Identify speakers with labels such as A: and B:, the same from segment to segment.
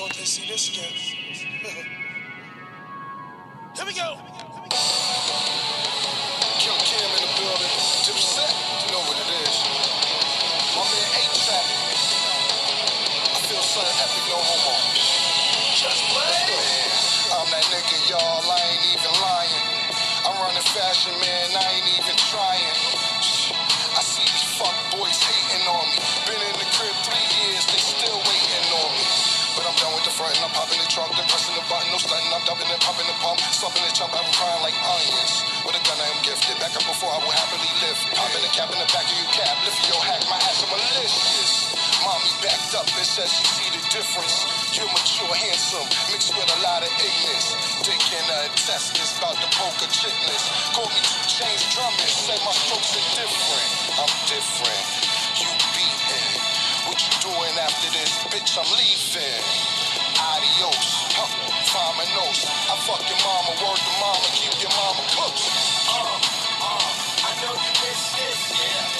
A: thought they'd see this again. Here we go.
B: Kim Kim in the building. Dipset, you know what it is. My man. I feel something epic, no homo. Button, no stunting, I'm dumping and popping the pump, slumping the chump, I'm crying like onions. With a gun I am gifted, back up before I will happily live. Popping the cap in the back of your cab, lifting your hat, my ass, I'm malicious. Mommy backed up and said she see the difference. You're mature, handsome, mixed with a lot of ignorance. Dick in her intestines, about to poke a chitless. Call me two chains drumming, say my strokes are different. I'm different, you beating. What you doing after this? Bitch, I'm leaving. Huh, I fuck your mama, word to mama, keep your mama close.
A: Uh, uh, I know you miss this. Yeah.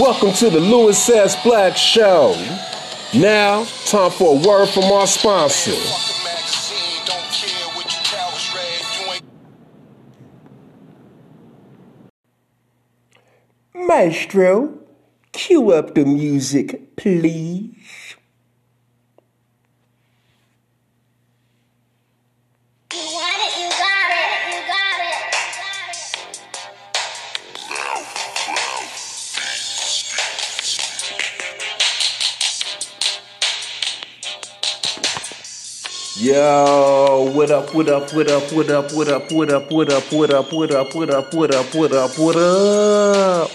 C: Welcome to the Louis Says Black Show. Now, time for a word from our sponsor. Maestro, cue up the music, please. Yo, what up, what up, what up, what up, what up, what up, what up, what up, what up, what up, what up, what up, what up?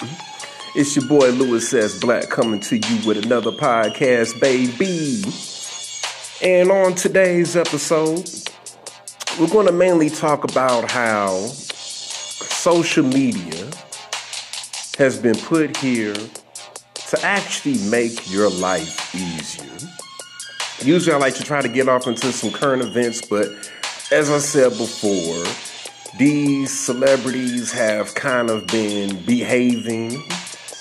C: It's your boy Louis S. Black coming to you with another podcast, baby. And on today's episode, we're going to mainly talk about how social media has been put here to actually make your life easier. Usually, I like to try to get off into some current events, but as I said before, these celebrities have kind of been behaving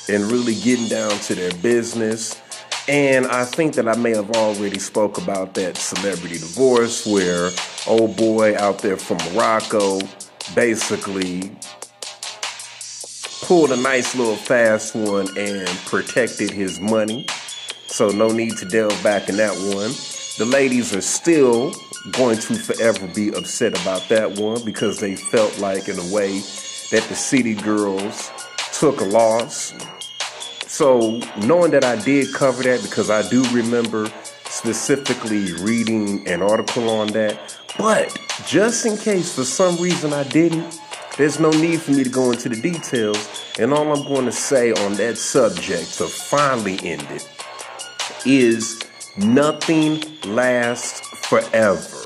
C: and really getting down to their business. And I think that I may have already spoke about that celebrity divorce where old boy out there from Morocco basically pulled a nice little fast one and protected his money. So no need to delve back in that one. The ladies are still going to forever be upset about that one because they felt like in a way that the city girls took a loss. So knowing that I did cover that because I do remember specifically reading an article on that, but just in case for some reason I didn't, there's no need for me to go into the details. And all I'm going to say on that subject to finally end it is nothing lasts forever.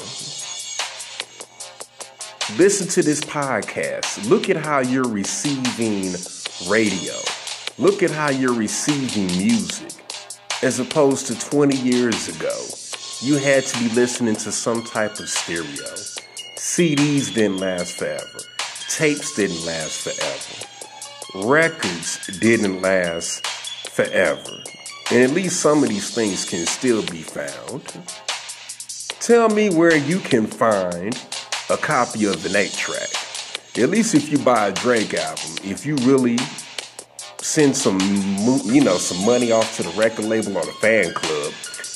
C: Listen to this podcast. Look at how you're receiving radio. Look at how you're receiving music. As opposed to 20 years ago, you had to be listening to some type of stereo. CDs didn't last forever. Tapes didn't last forever. Records didn't last forever. And at least some of these things can still be found. Tell me where you can find a copy of an 8 track. At least if you buy a Drake album, if you really send some, you know, some money off to the record label or the fan club,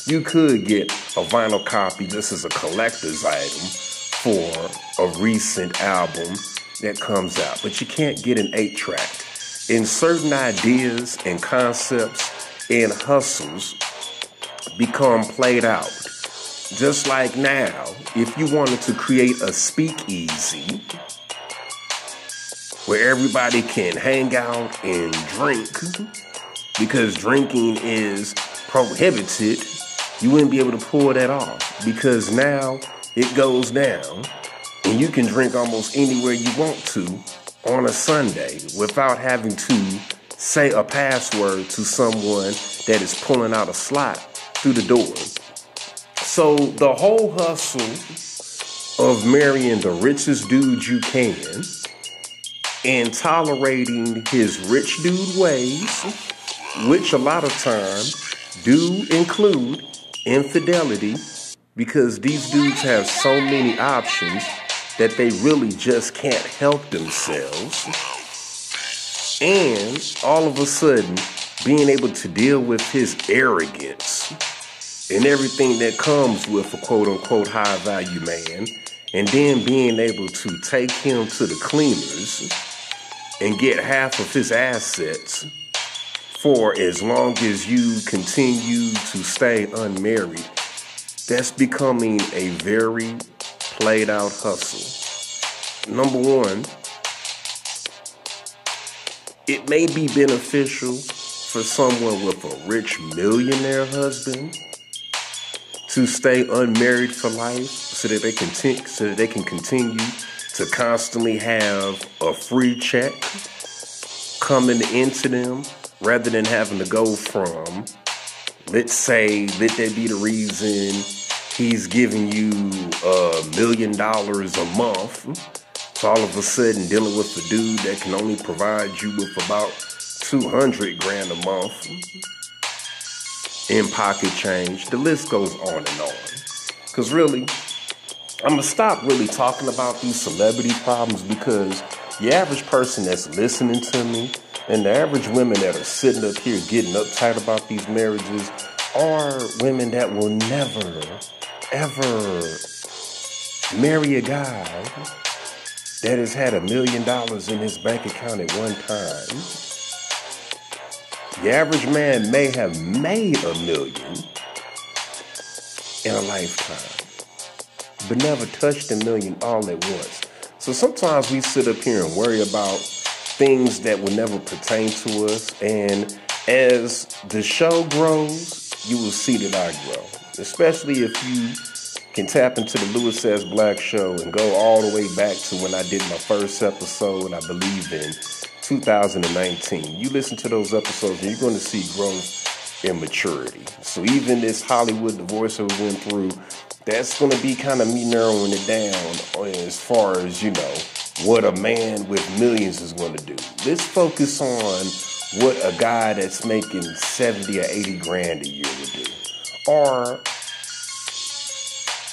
C: you could get a vinyl copy This is a collector's item for a recent album that comes out. But you can't get an 8 track. In certain ideas and concepts and hustles become played out. Just like now, if you wanted to create a speakeasy where everybody can hang out and drink, because drinking is prohibited, you wouldn't be able to pull that off. Because now it goes down and you can drink almost anywhere you want to on a Sunday without having to say a password to someone that is pulling out a slot through the door. So the whole hustle of marrying the richest dude you can and tolerating his rich dude ways, which a lot of times do include infidelity because these dudes have so many options that they really just can't help themselves. And all of a sudden, being able to deal with his arrogance and everything that comes with a quote unquote high value man, and then being able to take him to the cleaners and get half of his assets for as long as you continue to stay unmarried, that's becoming a very played out hustle. Number one, it may be beneficial for someone with a rich millionaire husband to stay unmarried for life so that they can t- so that they can continue to constantly have a free check coming into them rather than having to go from let's say let that be the reason he's giving you a million dollars a month all of a sudden dealing with a dude that can only provide you with about 200 grand a month in pocket change. The list goes on and on. Because really, I'm going to stop really talking about these celebrity problems because the average person that's listening to me and the average women that are sitting up here getting uptight about these marriages are women that will never, ever marry a guy that has had a million dollars in his bank account at one time. The average man may have made a million in a lifetime, but never touched a million all at once. So sometimes we sit up here and worry about things that will never pertain to us. And as the show grows, you will see that I grow, especially if you can tap into the Louis S. Black show and go all the way back to when I did my first episode, I believe in 2019. You listen to those episodes and you're going to see growth and maturity. So even this Hollywood divorce we went through, that's going to be kind of me narrowing it down as far as, you know, what a man with millions is going to do. Let's focus on what a guy that's making 70 or 80 grand a year would do. Or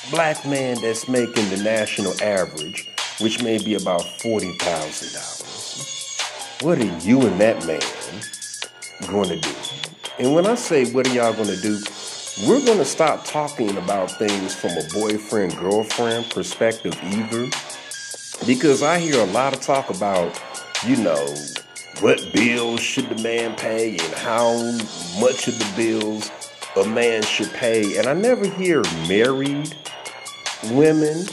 C: black man that's making the national average, which may be about $40,000. What are you and that man going to do? And when I say what are y'all going to do, we're going to stop talking about things from a boyfriend girlfriend perspective either. Because I hear a lot of talk about, you know, what bills should the man pay and how much of the bills a man should pay. And I never hear married women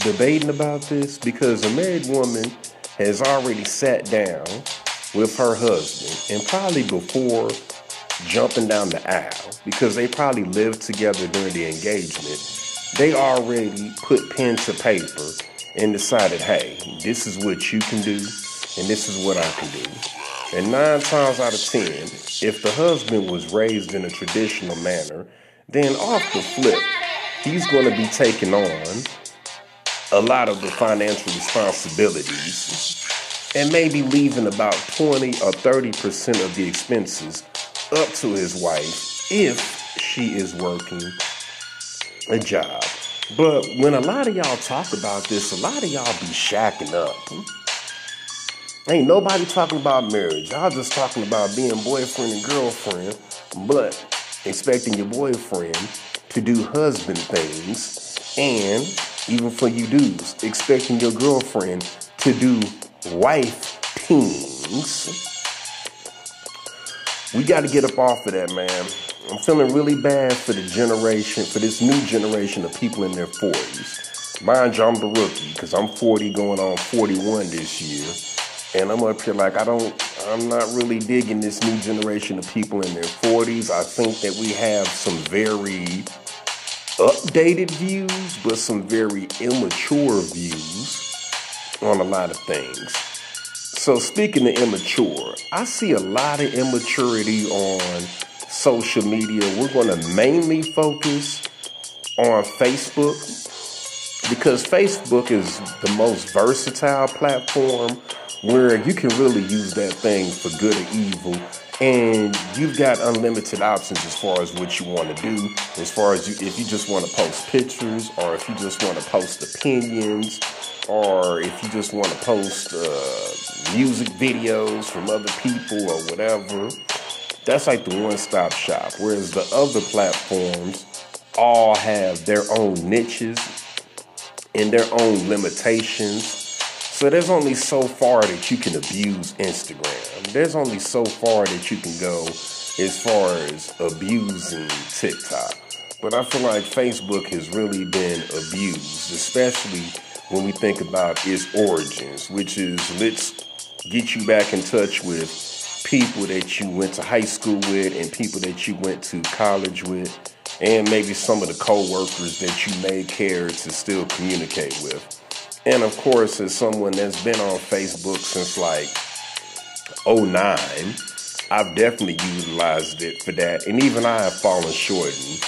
C: debating about this because a married woman has already sat down with her husband and probably before jumping down the aisle because they probably lived together during the engagement they already put pen to paper and decided hey this is what you can do and this is what i can do. And nine times out of ten if the husband was raised in a traditional manner then off the flip he's going to be taking on a lot of the financial responsibilities and maybe leaving about 20 or 30% of the expenses up to his wife if she is working a job. But when a lot of y'all talk about this, a lot of y'all be shacking up. Ain't nobody talking about marriage. Y'all just talking about being boyfriend and girlfriend, but expecting your boyfriend to do husband things, and even for you dudes, expecting your girlfriend to do wife things. We got to get up off of that, man. I'm feeling really bad for the generation, for this new generation of people in their 40s. Mind you, I'm the rookie because I'm 40 going on 41 this year. And I'm up here like I don't, I'm not really digging this new generation of people in their 40s. I think that we have some very updated views, but some very immature views on a lot of things. So speaking of immature, I see a lot of immaturity on social media. We're going to mainly focus on Facebook because Facebook is the most versatile platform where you can really use that thing for good or evil and you've got unlimited options as far as what you want to do as far as you if you just want to post pictures or if you just want to post opinions or if you just want to post uh, music videos from other people or whatever. That's like the one-stop shop whereas the other platforms all have their own niches and their own limitations so there's only so far that you can abuse Instagram. There's only so far that you can go as far as abusing TikTok. But I feel like Facebook has really been abused, especially when we think about its origins, which is let's get you back in touch with people that you went to high school with and people that you went to college with and maybe some of the co-workers that you may care to still communicate with. And of course, as someone that's been on Facebook since like 09, I've definitely utilized it for that. And even I have fallen short and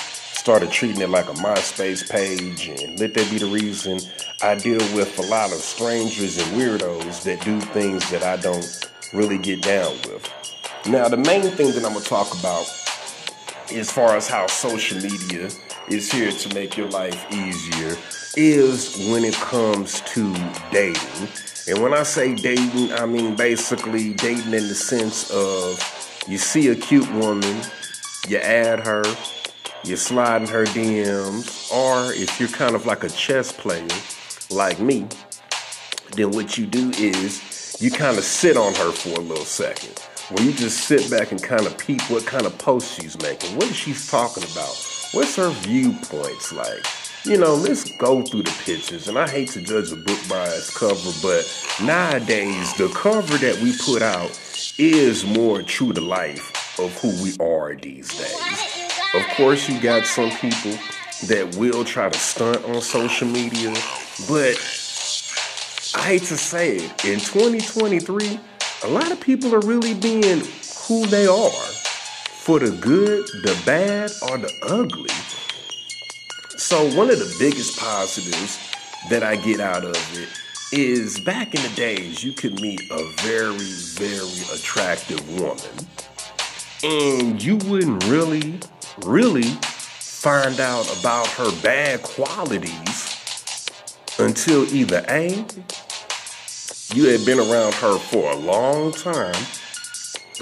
C: started treating it like a MySpace page. And let that be the reason I deal with a lot of strangers and weirdos that do things that I don't really get down with. Now, the main thing that I'm going to talk about as far as how social media is here to make your life easier is when it comes to dating. And when I say dating, I mean basically dating in the sense of you see a cute woman, you add her, you slide in her DMs, or if you're kind of like a chess player like me, then what you do is you kind of sit on her for a little second. Where you just sit back and kind of peep what kind of posts she's making, What is she's talking about, what's her viewpoints like you know, let's go through the pictures. And I hate to judge a book by its cover, but nowadays the cover that we put out is more true to life of who we are these days. Of course, you got some people that will try to stunt on social media, but I hate to say it, in 2023, a lot of people are really being who they are for the good, the bad, or the ugly. So, one of the biggest positives that I get out of it is back in the days, you could meet a very, very attractive woman, and you wouldn't really, really find out about her bad qualities until either A, you had been around her for a long time,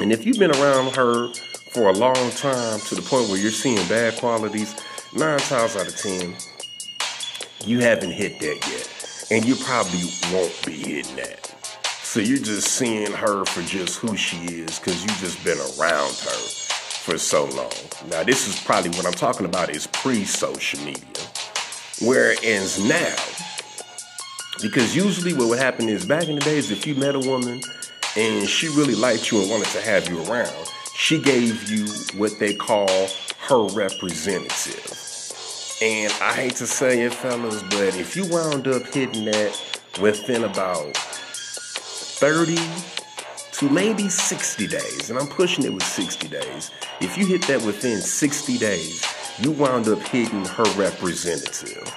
C: and if you've been around her for a long time to the point where you're seeing bad qualities, nine times out of ten, you haven't hit that yet. And you probably won't be hitting that. So you're just seeing her for just who she is because you've just been around her for so long. Now, this is probably what I'm talking about is pre social media. Whereas now, because usually what would happen is back in the days, if you met a woman and she really liked you and wanted to have you around, she gave you what they call her representative. And I hate to say it, fellas, but if you wound up hitting that within about 30 to maybe 60 days, and I'm pushing it with 60 days, if you hit that within 60 days, you wound up hitting her representative.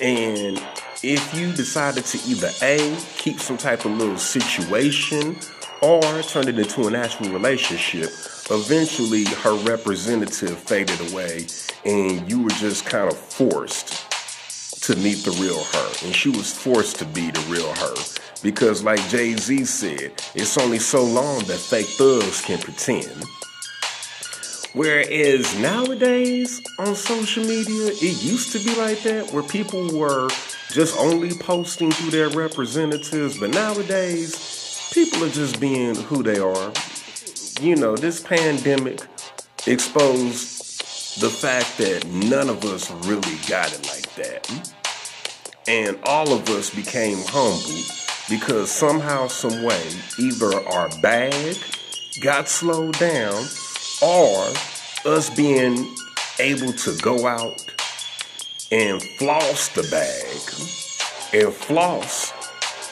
C: And if you decided to either A, keep some type of little situation, or turned it into an actual relationship, eventually her representative faded away and you were just kind of forced to meet the real her. And she was forced to be the real her. Because, like Jay Z said, it's only so long that fake thugs can pretend. Whereas nowadays on social media, it used to be like that, where people were just only posting through their representatives. But nowadays, people are just being who they are. You know, this pandemic exposed the fact that none of us really got it like that. And all of us became humble because somehow, some way, either our bag got slowed down or us being able to go out and floss the bag and floss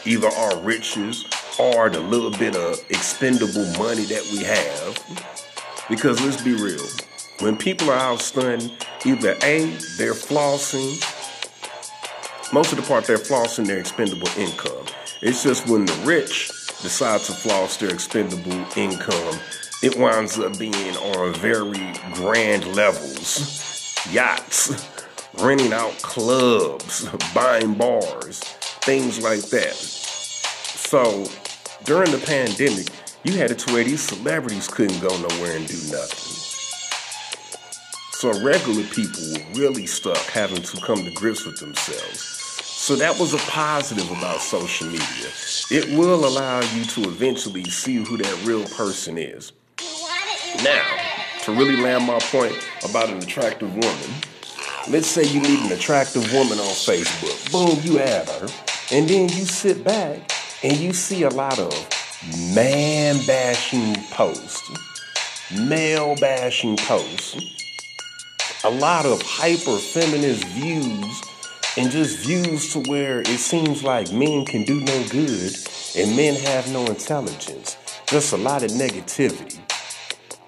C: either our riches or the little bit of expendable money that we have. Because let's be real, when people are out stunting, either A, they're flossing, most of the part they're flossing their expendable income. It's just when the rich decide to floss their expendable income, it winds up being on very grand levels, yachts, renting out clubs, buying bars, things like that. So during the pandemic, you had it to where these celebrities couldn't go nowhere and do nothing. So regular people were really stuck having to come to grips with themselves. So that was a positive about social media. It will allow you to eventually see who that real person is. Now, to really land my point about an attractive woman, let's say you meet an attractive woman on Facebook. Boom, you add her. And then you sit back and you see a lot of man bashing posts, male bashing posts, a lot of hyper feminist views, and just views to where it seems like men can do no good and men have no intelligence. Just a lot of negativity.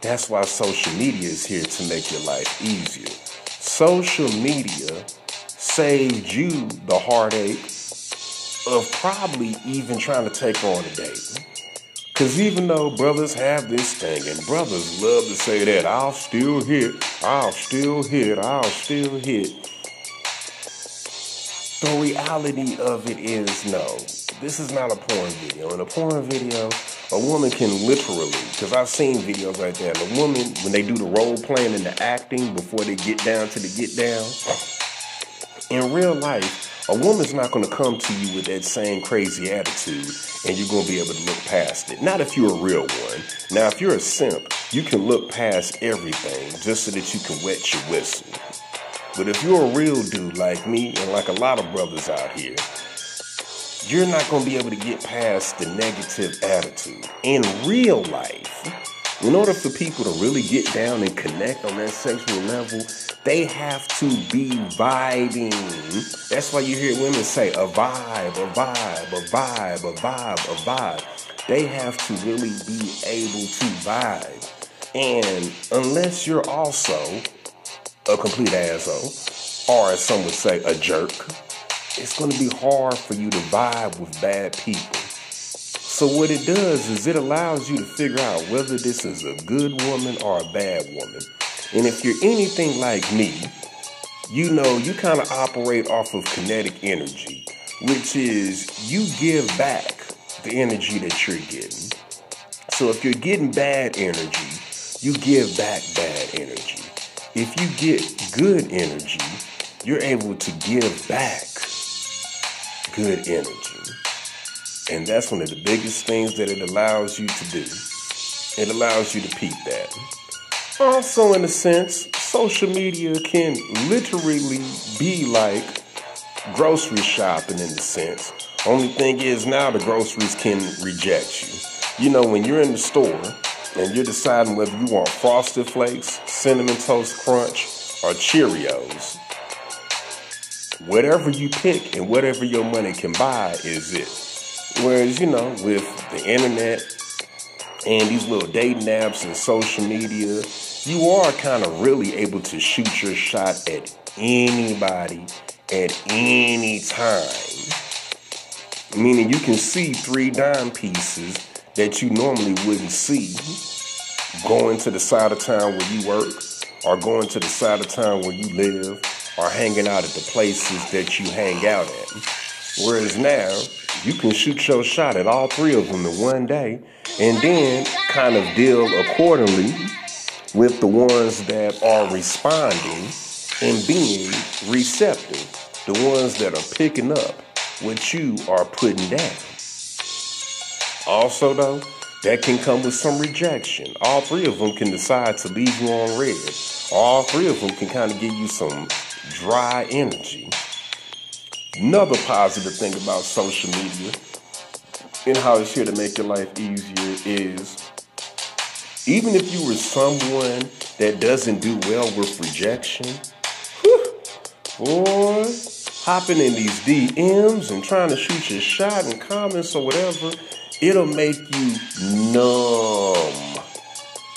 C: That's why social media is here to make your life easier. Social media saved you the heartache of probably even trying to take on a date. Because even though brothers have this thing, and brothers love to say that, I'll still hit, I'll still hit, I'll still hit. The reality of it is no. This is not a porn video. In a porn video, a woman can literally, because I've seen videos like that, a woman, when they do the role playing and the acting before they get down to the get down, in real life, a woman's not going to come to you with that same crazy attitude and you're going to be able to look past it. Not if you're a real one. Now, if you're a simp, you can look past everything just so that you can wet your whistle. But if you're a real dude like me and like a lot of brothers out here, you're not going to be able to get past the negative attitude. In real life, in order for people to really get down and connect on that sexual level, they have to be vibing. That's why you hear women say a vibe, a vibe, a vibe, a vibe, a vibe. They have to really be able to vibe. And unless you're also a complete asshole, or as some would say, a jerk, it's going to be hard for you to vibe with bad people. So what it does is it allows you to figure out whether this is a good woman or a bad woman. And if you're anything like me, you know you kind of operate off of kinetic energy, which is you give back the energy that you're getting. So if you're getting bad energy, you give back bad energy. If you get good energy, you're able to give back good energy. And that's one of the biggest things that it allows you to do. It allows you to peep that. Also, in a sense, social media can literally be like grocery shopping in a sense. Only thing is now the groceries can reject you. You know, when you're in the store and you're deciding whether you want Frosted Flakes, Cinnamon Toast Crunch, or Cheerios, whatever you pick and whatever your money can buy is it. Whereas, you know, with the internet and these little dating apps and social media, you are kind of really able to shoot your shot at anybody at any time. Meaning you can see three dime pieces that you normally wouldn't see going to the side of town where you work or going to the side of town where you live or hanging out at the places that you hang out at. Whereas now, you can shoot your shot at all three of them in one day and then kind of deal accordingly with the ones that are responding and being receptive, the ones that are picking up what you are putting down. Also, though, that can come with some rejection. All three of them can decide to leave you on read. All three of them can kind of give you some dry energy. Another positive thing about social media and how it's here to make your life easier is even if you were someone that doesn't do well with rejection, whew, boy, hopping in these DMs and trying to shoot your shot in comments or whatever, it'll make you numb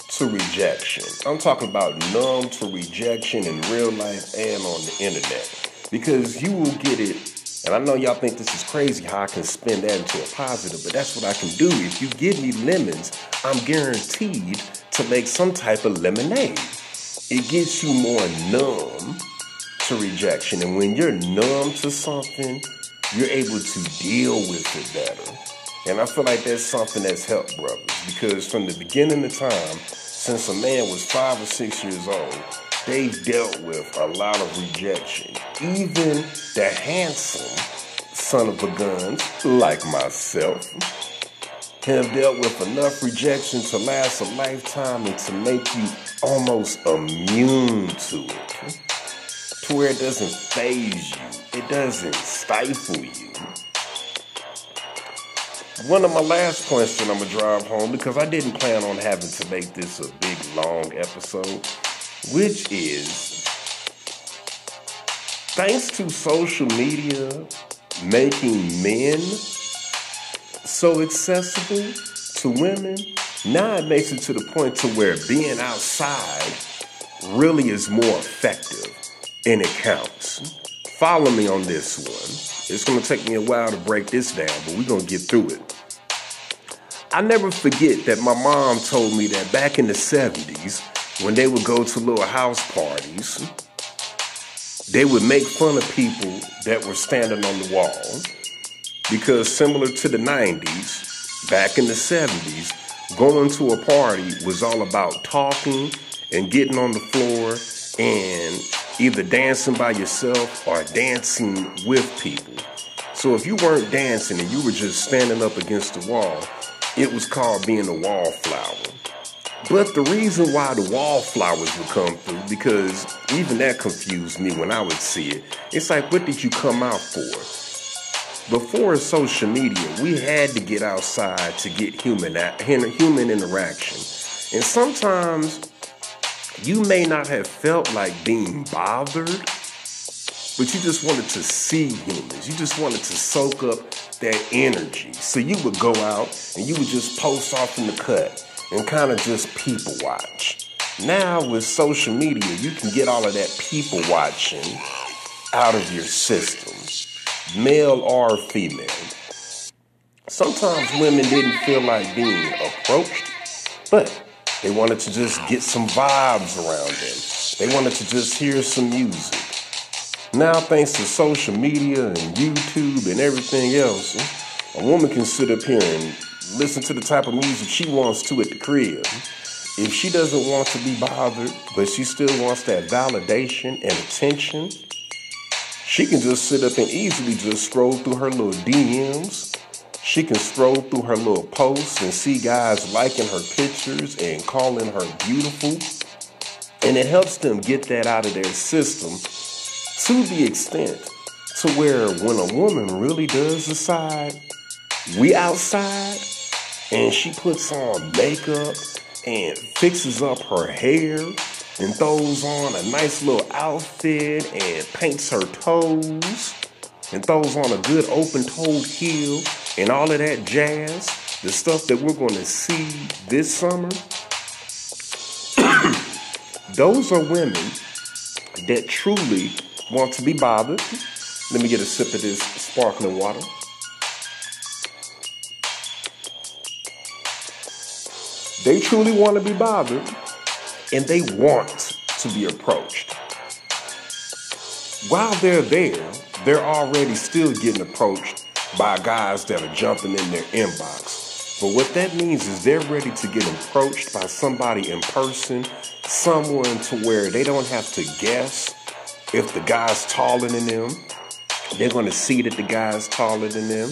C: to rejection. I'm talking about numb to rejection in real life and on the internet. Because you will get it and I know y'all think this is crazy how I can spin that into a positive, but that's what I can do. If you give me lemons, I'm guaranteed to make some type of lemonade. It gets you more numb to rejection. And when you're numb to something, you're able to deal with it better. And I feel like that's something that's helped brothers because from the beginning of time, since a man was five or six years old, they've dealt with a lot of rejection. Even the handsome son of a gun, like myself, have dealt with enough rejection to last a lifetime and to make you almost immune to it. To where it doesn't faze you, it doesn't stifle you. One of my last points that I'm gonna drive home because I didn't plan on having to make this a big long episode which is thanks to social media making men so accessible to women, now it makes it to the point to where being outside really is more effective and it counts. Follow me on this one. It's going to take me a while to break this down, but we're going to get through it. I never forget that my mom told me that back in the 70s, when they would go to little house parties, they would make fun of people that were standing on the wall because similar to the 90s, back in the 70s, going to a party was all about talking and getting on the floor and either dancing by yourself or dancing with people. So if you weren't dancing and you were just standing up against the wall, it was called being a wallflower. But the reason why the wallflowers would come through, because even that confused me when I would see it. It's like, what did you come out for? Before social media, we had to get outside to get human human interaction. And sometimes you may not have felt like being bothered, but you just wanted to see humans. You just wanted to soak up that energy. So you would go out and you would just post off in the cut and kind of just people watch. Now, with social media, you can get all of that people watching out of your system, male or female. Sometimes women didn't feel like being approached, but they wanted to just get some vibes around them. They wanted to just hear some music. Now, thanks to social media and YouTube and everything else, a woman can sit up here and listen to the type of music she wants to at the crib. If she doesn't want to be bothered, but she still wants that validation and attention, she can just sit up and easily just scroll through her little DMs. She can scroll through her little posts and see guys liking her pictures and calling her beautiful. And it helps them get that out of their system to the extent to where when a woman really does decide we outside and she puts on makeup and fixes up her hair and throws on a nice little outfit and paints her toes and throws on a good open toed heel and all of that jazz, the stuff that we're going to see this summer, those are women that truly want to be bothered. Let me get a sip of this sparkling water. They truly want to be bothered and they want to be approached. While they're there, they're already still getting approached by guys that are jumping in their inbox. But what that means is they're ready to get approached by somebody in person, someone to where they don't have to guess if the guy's taller than them. They're going to see that the guy's taller than them.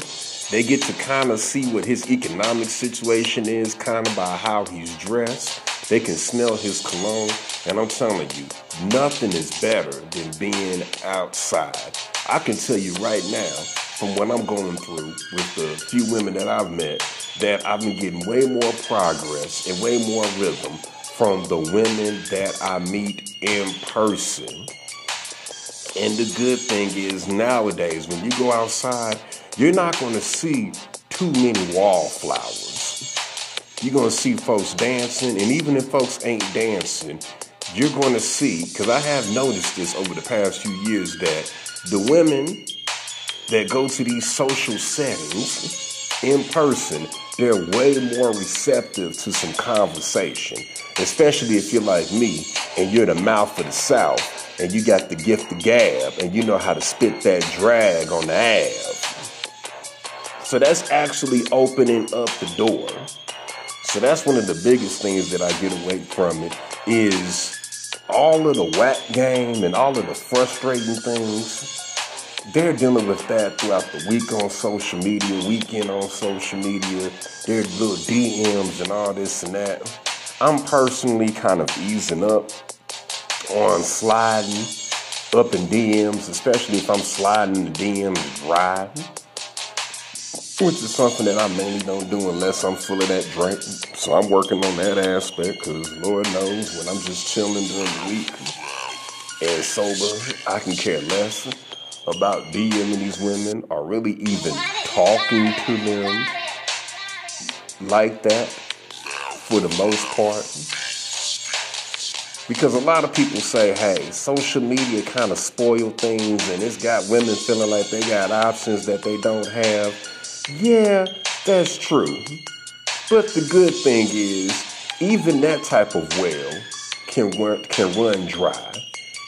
C: They get to kind of see what his economic situation is, kind of by how he's dressed. They can smell his cologne. And I'm telling you, nothing is better than being outside. I can tell you right now, from what I'm going through with the few women that I've met, that I've been getting way more progress and way more rhythm from the women that I meet in person. And the good thing is nowadays, when you go outside, you're not going to see too many wallflowers. You're gonna see folks dancing, and even if folks ain't dancing, you're gonna see, because I have noticed this over the past few years, that the women that go to these social settings in person, they're way more receptive to some conversation, especially if you're like me and you're the mouth of the South and you got the gift of gab and you know how to spit that drag on the ab. So that's actually opening up the door. So that's one of the biggest things that I get away from it is all of the whack game and all of the frustrating things. They're dealing with that throughout the week on social media, weekend on social media. Their little DMs and all this and that. I'm personally kind of easing up on sliding up in DMs, especially if I'm sliding the DMs dry, which is something that I mainly don't do unless I'm full of that drink. So I'm working on that aspect because Lord knows when I'm just chilling during the week and sober, I can care less about DMing these women or really even talking to them like that for the most part. Because a lot of people say, hey, social media kind of spoil things and it's got women feeling like they got options that they don't have. Yeah, that's true. But the good thing is, even that type of well can run, can run dry.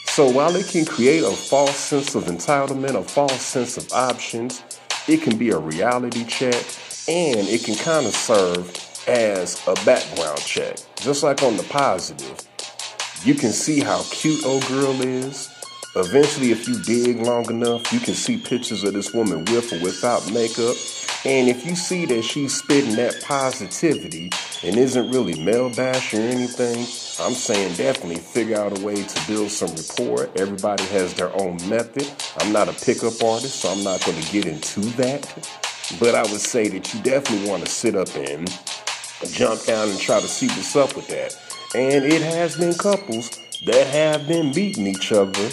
C: So while it can create a false sense of entitlement, a false sense of options, it can be a reality check and it can kind of serve as a background check. Just like on the positive, you can see how cute old girl is. Eventually, if you dig long enough, you can see pictures of this woman with or without makeup. And if you see that she's spitting that positivity and isn't really male bash or anything, I'm saying definitely figure out a way to build some rapport. Everybody has their own method. I'm not a pickup artist, so I'm not going to get into that. But I would say that you definitely want to sit up and jump down and try to see what's up with that. And it has been couples that have been beating each other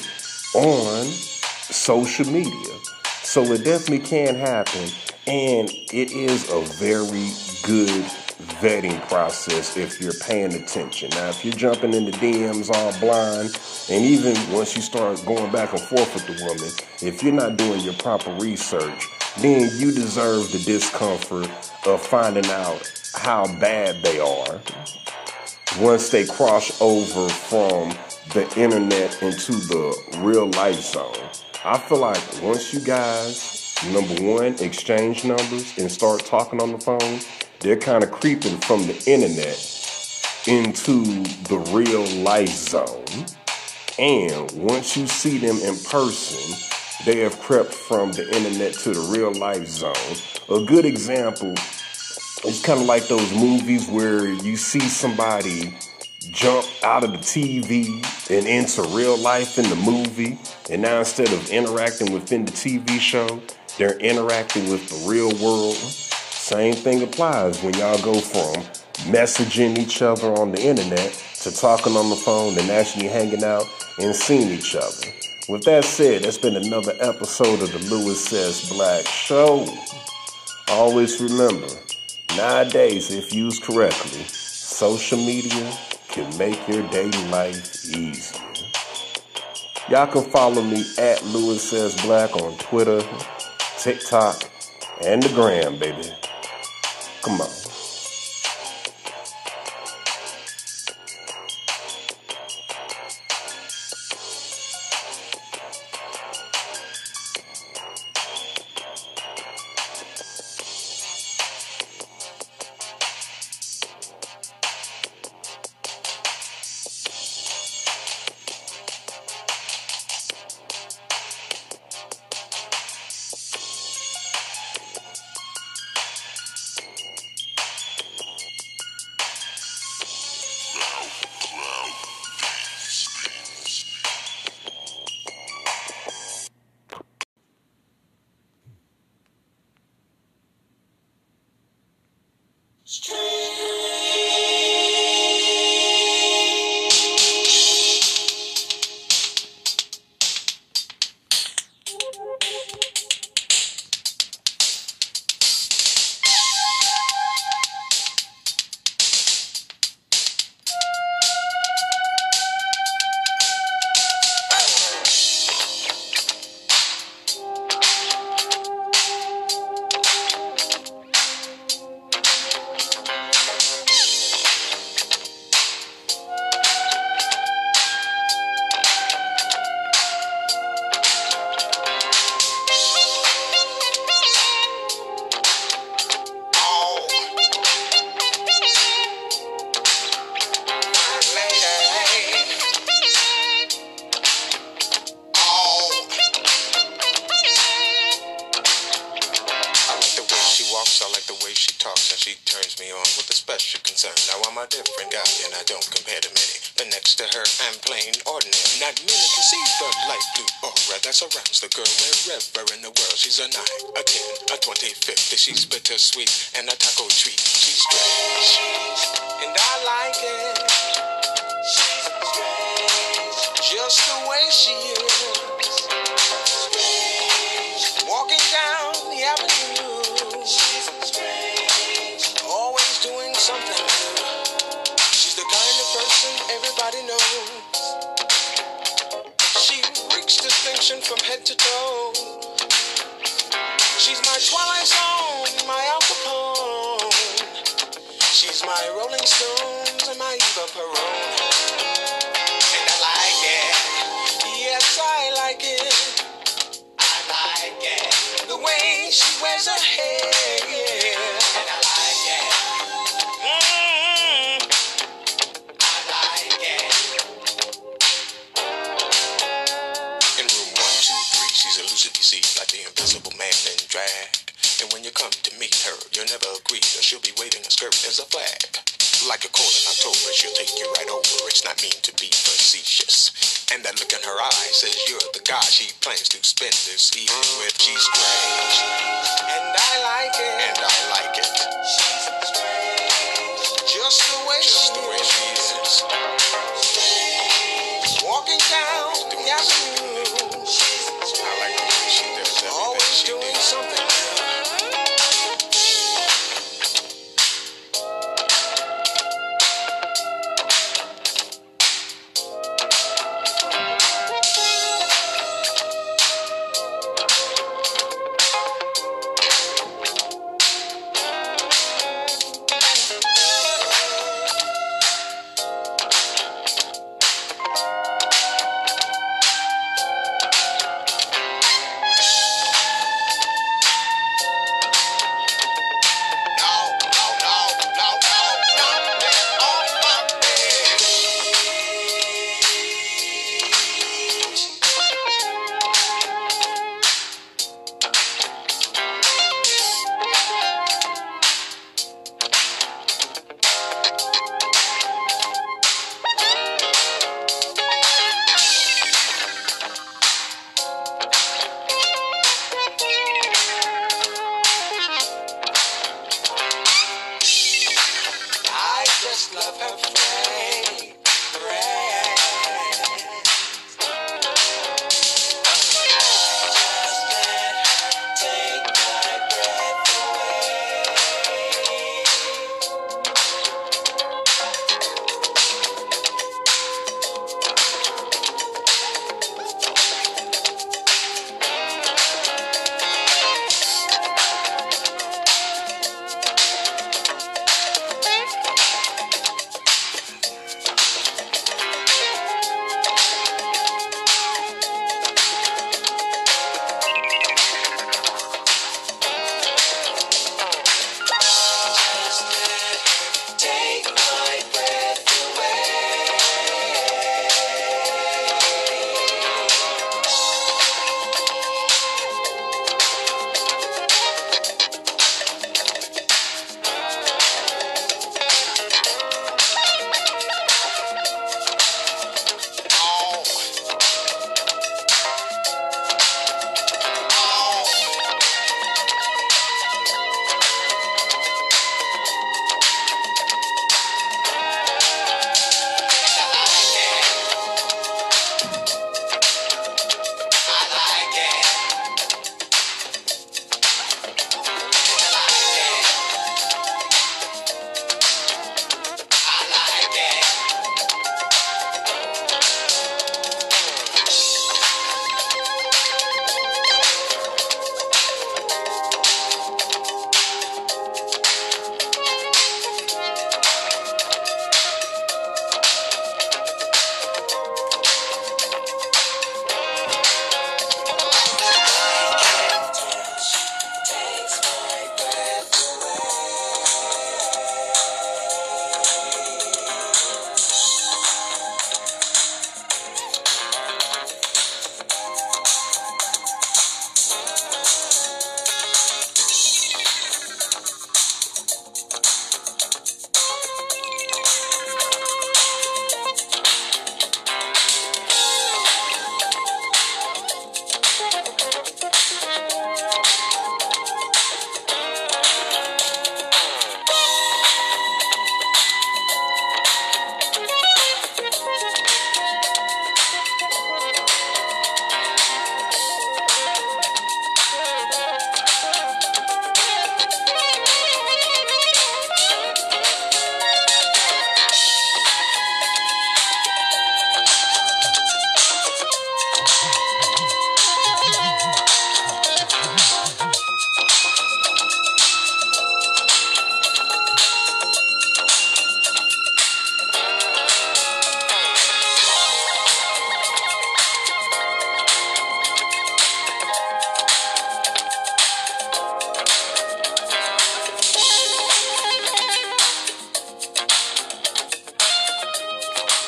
C: on social media. So it definitely can happen. And it is a very good vetting process if you're paying attention. Now, if you're jumping into DMs all blind, and even once you start going back and forth with the woman, if you're not doing your proper research, then you deserve the discomfort of finding out how bad they are once they cross over from the internet into the real life zone. I feel like once you guys, number one, exchange numbers and start talking on the phone, they're kind of creeping from the internet into the real life zone. And once you see them in person, they have crept from the internet to the real life zone. A good example it's kind of like those movies where you see somebody jump out of the TV and into real life in the movie, and now instead of interacting within the TV show, they're interacting with the real world. Same thing applies when y'all go from messaging each other on the internet to talking on the phone and actually hanging out and seeing each other. With that said, that's been another episode of the Louis Says Black Show. Always remember, Nowadays, if used correctly, social media can make your daily life easier. Y'all can follow me at Louis Says Black on Twitter, TikTok, and the gram, baby. Come on.
D: head to toe. She's my Twilight Zone, my Al Capone. She's my Rolling Stones and my Eva Peron. Her skirt is a flag. Like a cold in October, she'll take you right over. It's not mean to be facetious. And that look in her eye says you're the guy she plans to spend this evening with. She's strange. And I like it. And I like it.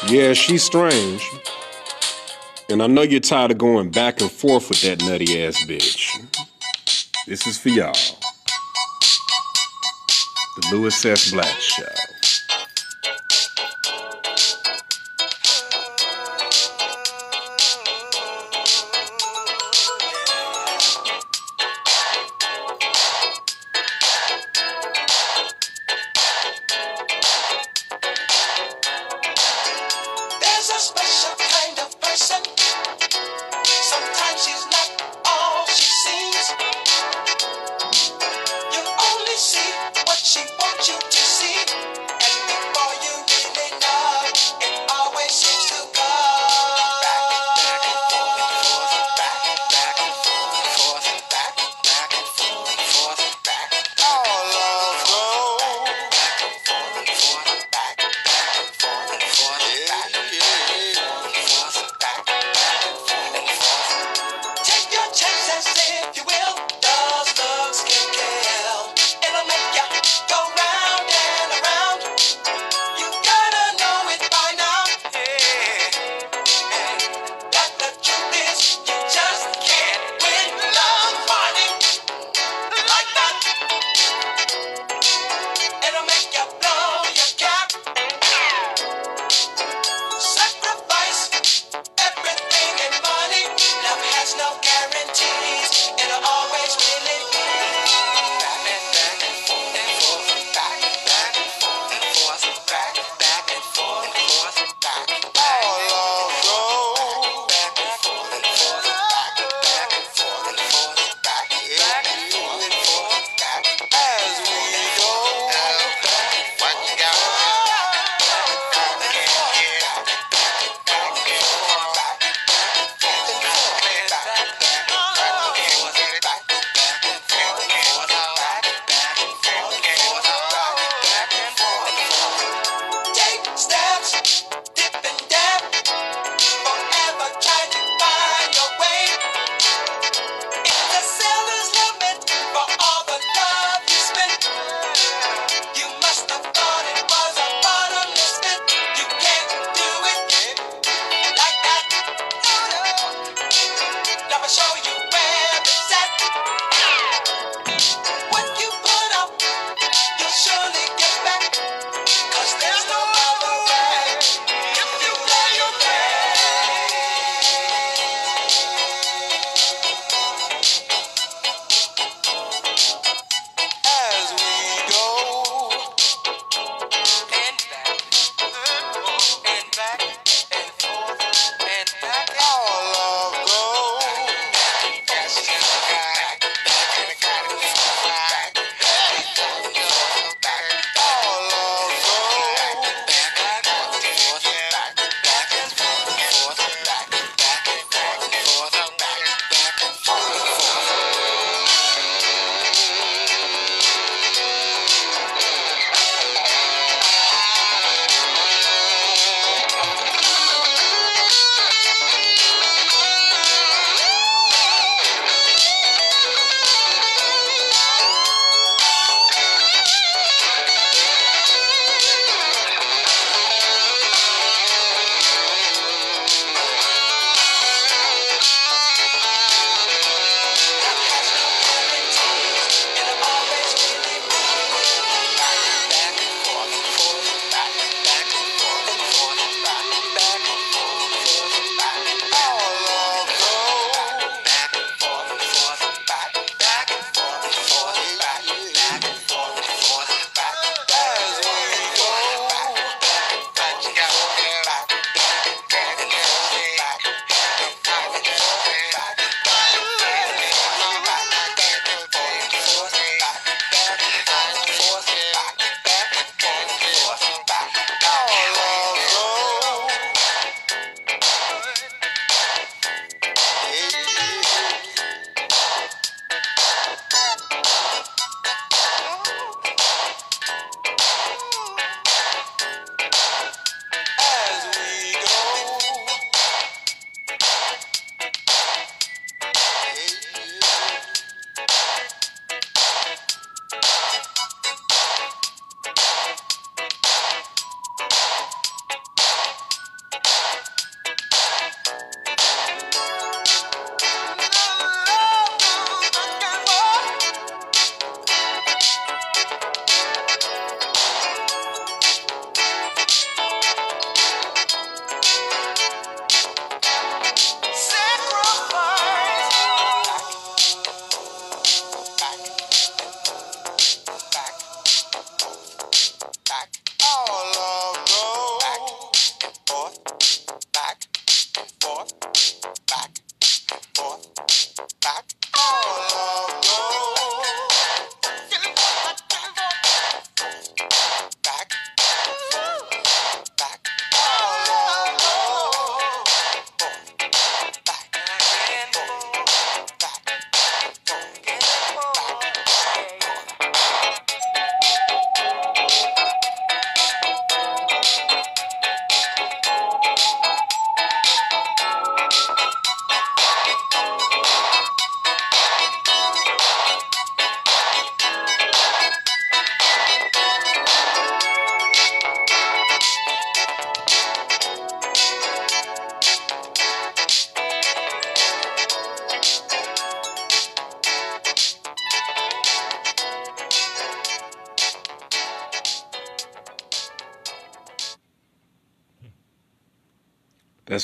C: Yeah, she's strange. And I know you're tired of going back and forth with that nutty ass bitch. This is for y'all. The Louis S. Black Show.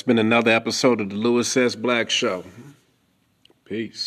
C: That's been another episode of the Louis S. Black Show. Peace.